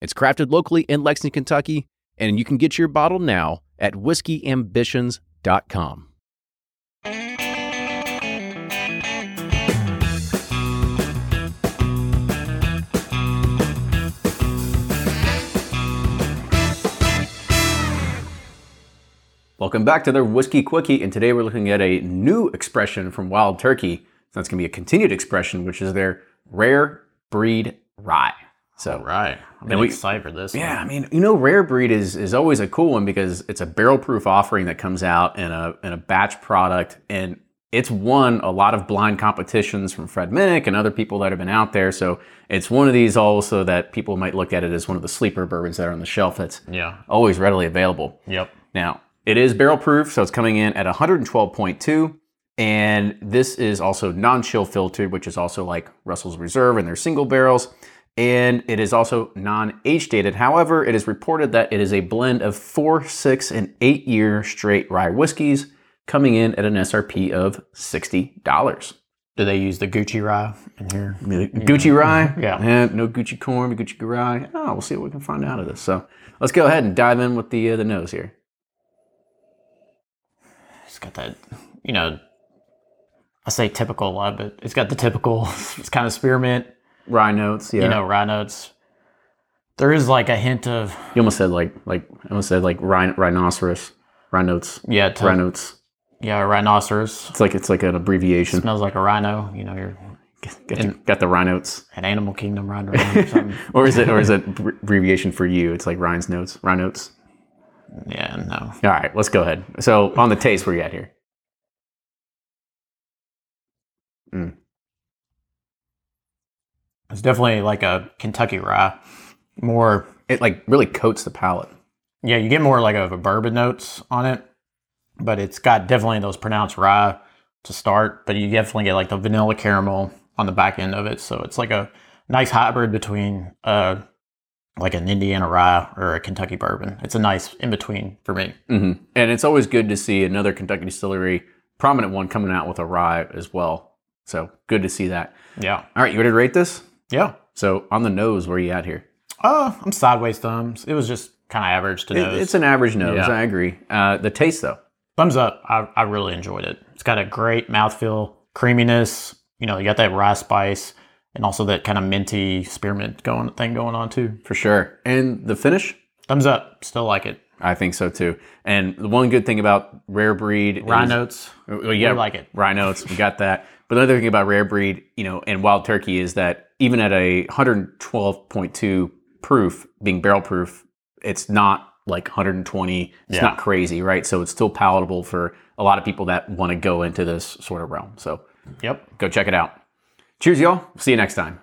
It's crafted locally in Lexington, Kentucky, and you can get your bottle now at whiskeyambitions.com. Welcome back to the Whiskey Quickie, and today we're looking at a new expression from Wild Turkey. So that's going to be a continued expression, which is their rare breed rye. So, Right. I'm really excited for this. yeah, I mean, you know, rare breed is is always a cool one because it's a barrel proof offering that comes out in a in a batch product, and it's won a lot of blind competitions from Fred Minnick and other people that have been out there. So it's one of these also that people might look at it as one of the sleeper bourbons that are on the shelf that's Yeah. always readily available. Yep. Now, it is barrel proof, so it's coming in at 112.2. And this is also non chill filtered, which is also like Russell's Reserve and their single barrels. And it is also non age dated. However, it is reported that it is a blend of four, six, and eight year straight rye whiskeys coming in at an SRP of $60. Do they use the Gucci rye in here? Gucci rye? Yeah. Eh, no Gucci corn, Gucci rye. Oh, we'll see what we can find out of this. So let's go ahead and dive in with the, uh, the nose here. It's got that, you know, I say typical a lot, but it's got the typical, it's kind of spearmint, Rye notes, yeah. you know, rye notes. There is like a hint of, You almost said like like I almost said like rhin- rhinoceros, rhinotes, yeah, to, rhinotes. yeah, rhinoceros. It's like it's like an abbreviation. Smells like a rhino. You know, you're Got, the, got the rhinotes, an animal kingdom rhino or something. or is it or is it abbreviation for you? It's like Ryan's notes, rhinotes. yeah, no. All right, let's go ahead. So on the taste, where you at here? Hmm. It's definitely like a Kentucky rye. More, It like really coats the palate. yeah, you get more like of a bourbon notes on it, but it's got definitely those pronounced rye to start, but you definitely get like the vanilla caramel on the back end of it. So it's like a nice hybrid between uh like an Indiana rye or a Kentucky bourbon. It's a nice in between for me. hmm And it's always good to see another Kentucky distillery, prominent one, coming out with a rye as well. So good to see that. Yeah. All right, you ready to rate this? Yeah. So on the nose, where are you at here? Uh, I'm sideways thumbs. It was just kind of average to It- nose. it's an average nose. Yeah. I agree. Uh, the taste though. Thumbs up. I, I really enjoyed it. It's got a great mouthfeel, creaminess. You know, you got that rye spice and also that kind of minty spearmint going thing going on too. For sure. And the finish? Thumbs up. Still like it. I think so too. And the one good thing about rare breed Rye is, notes. well, yeah, We like it. Rye notes, we got that. But another thing about rare breed, you know, and wild turkey is that even at a 112.2 proof, being barrel proof, it's not like 120. It's Yeah. not crazy, right? So it's still palatable for a lot of people that want to go into this sort of realm. So Yep. go check it out. Cheers, y'all. See you next time.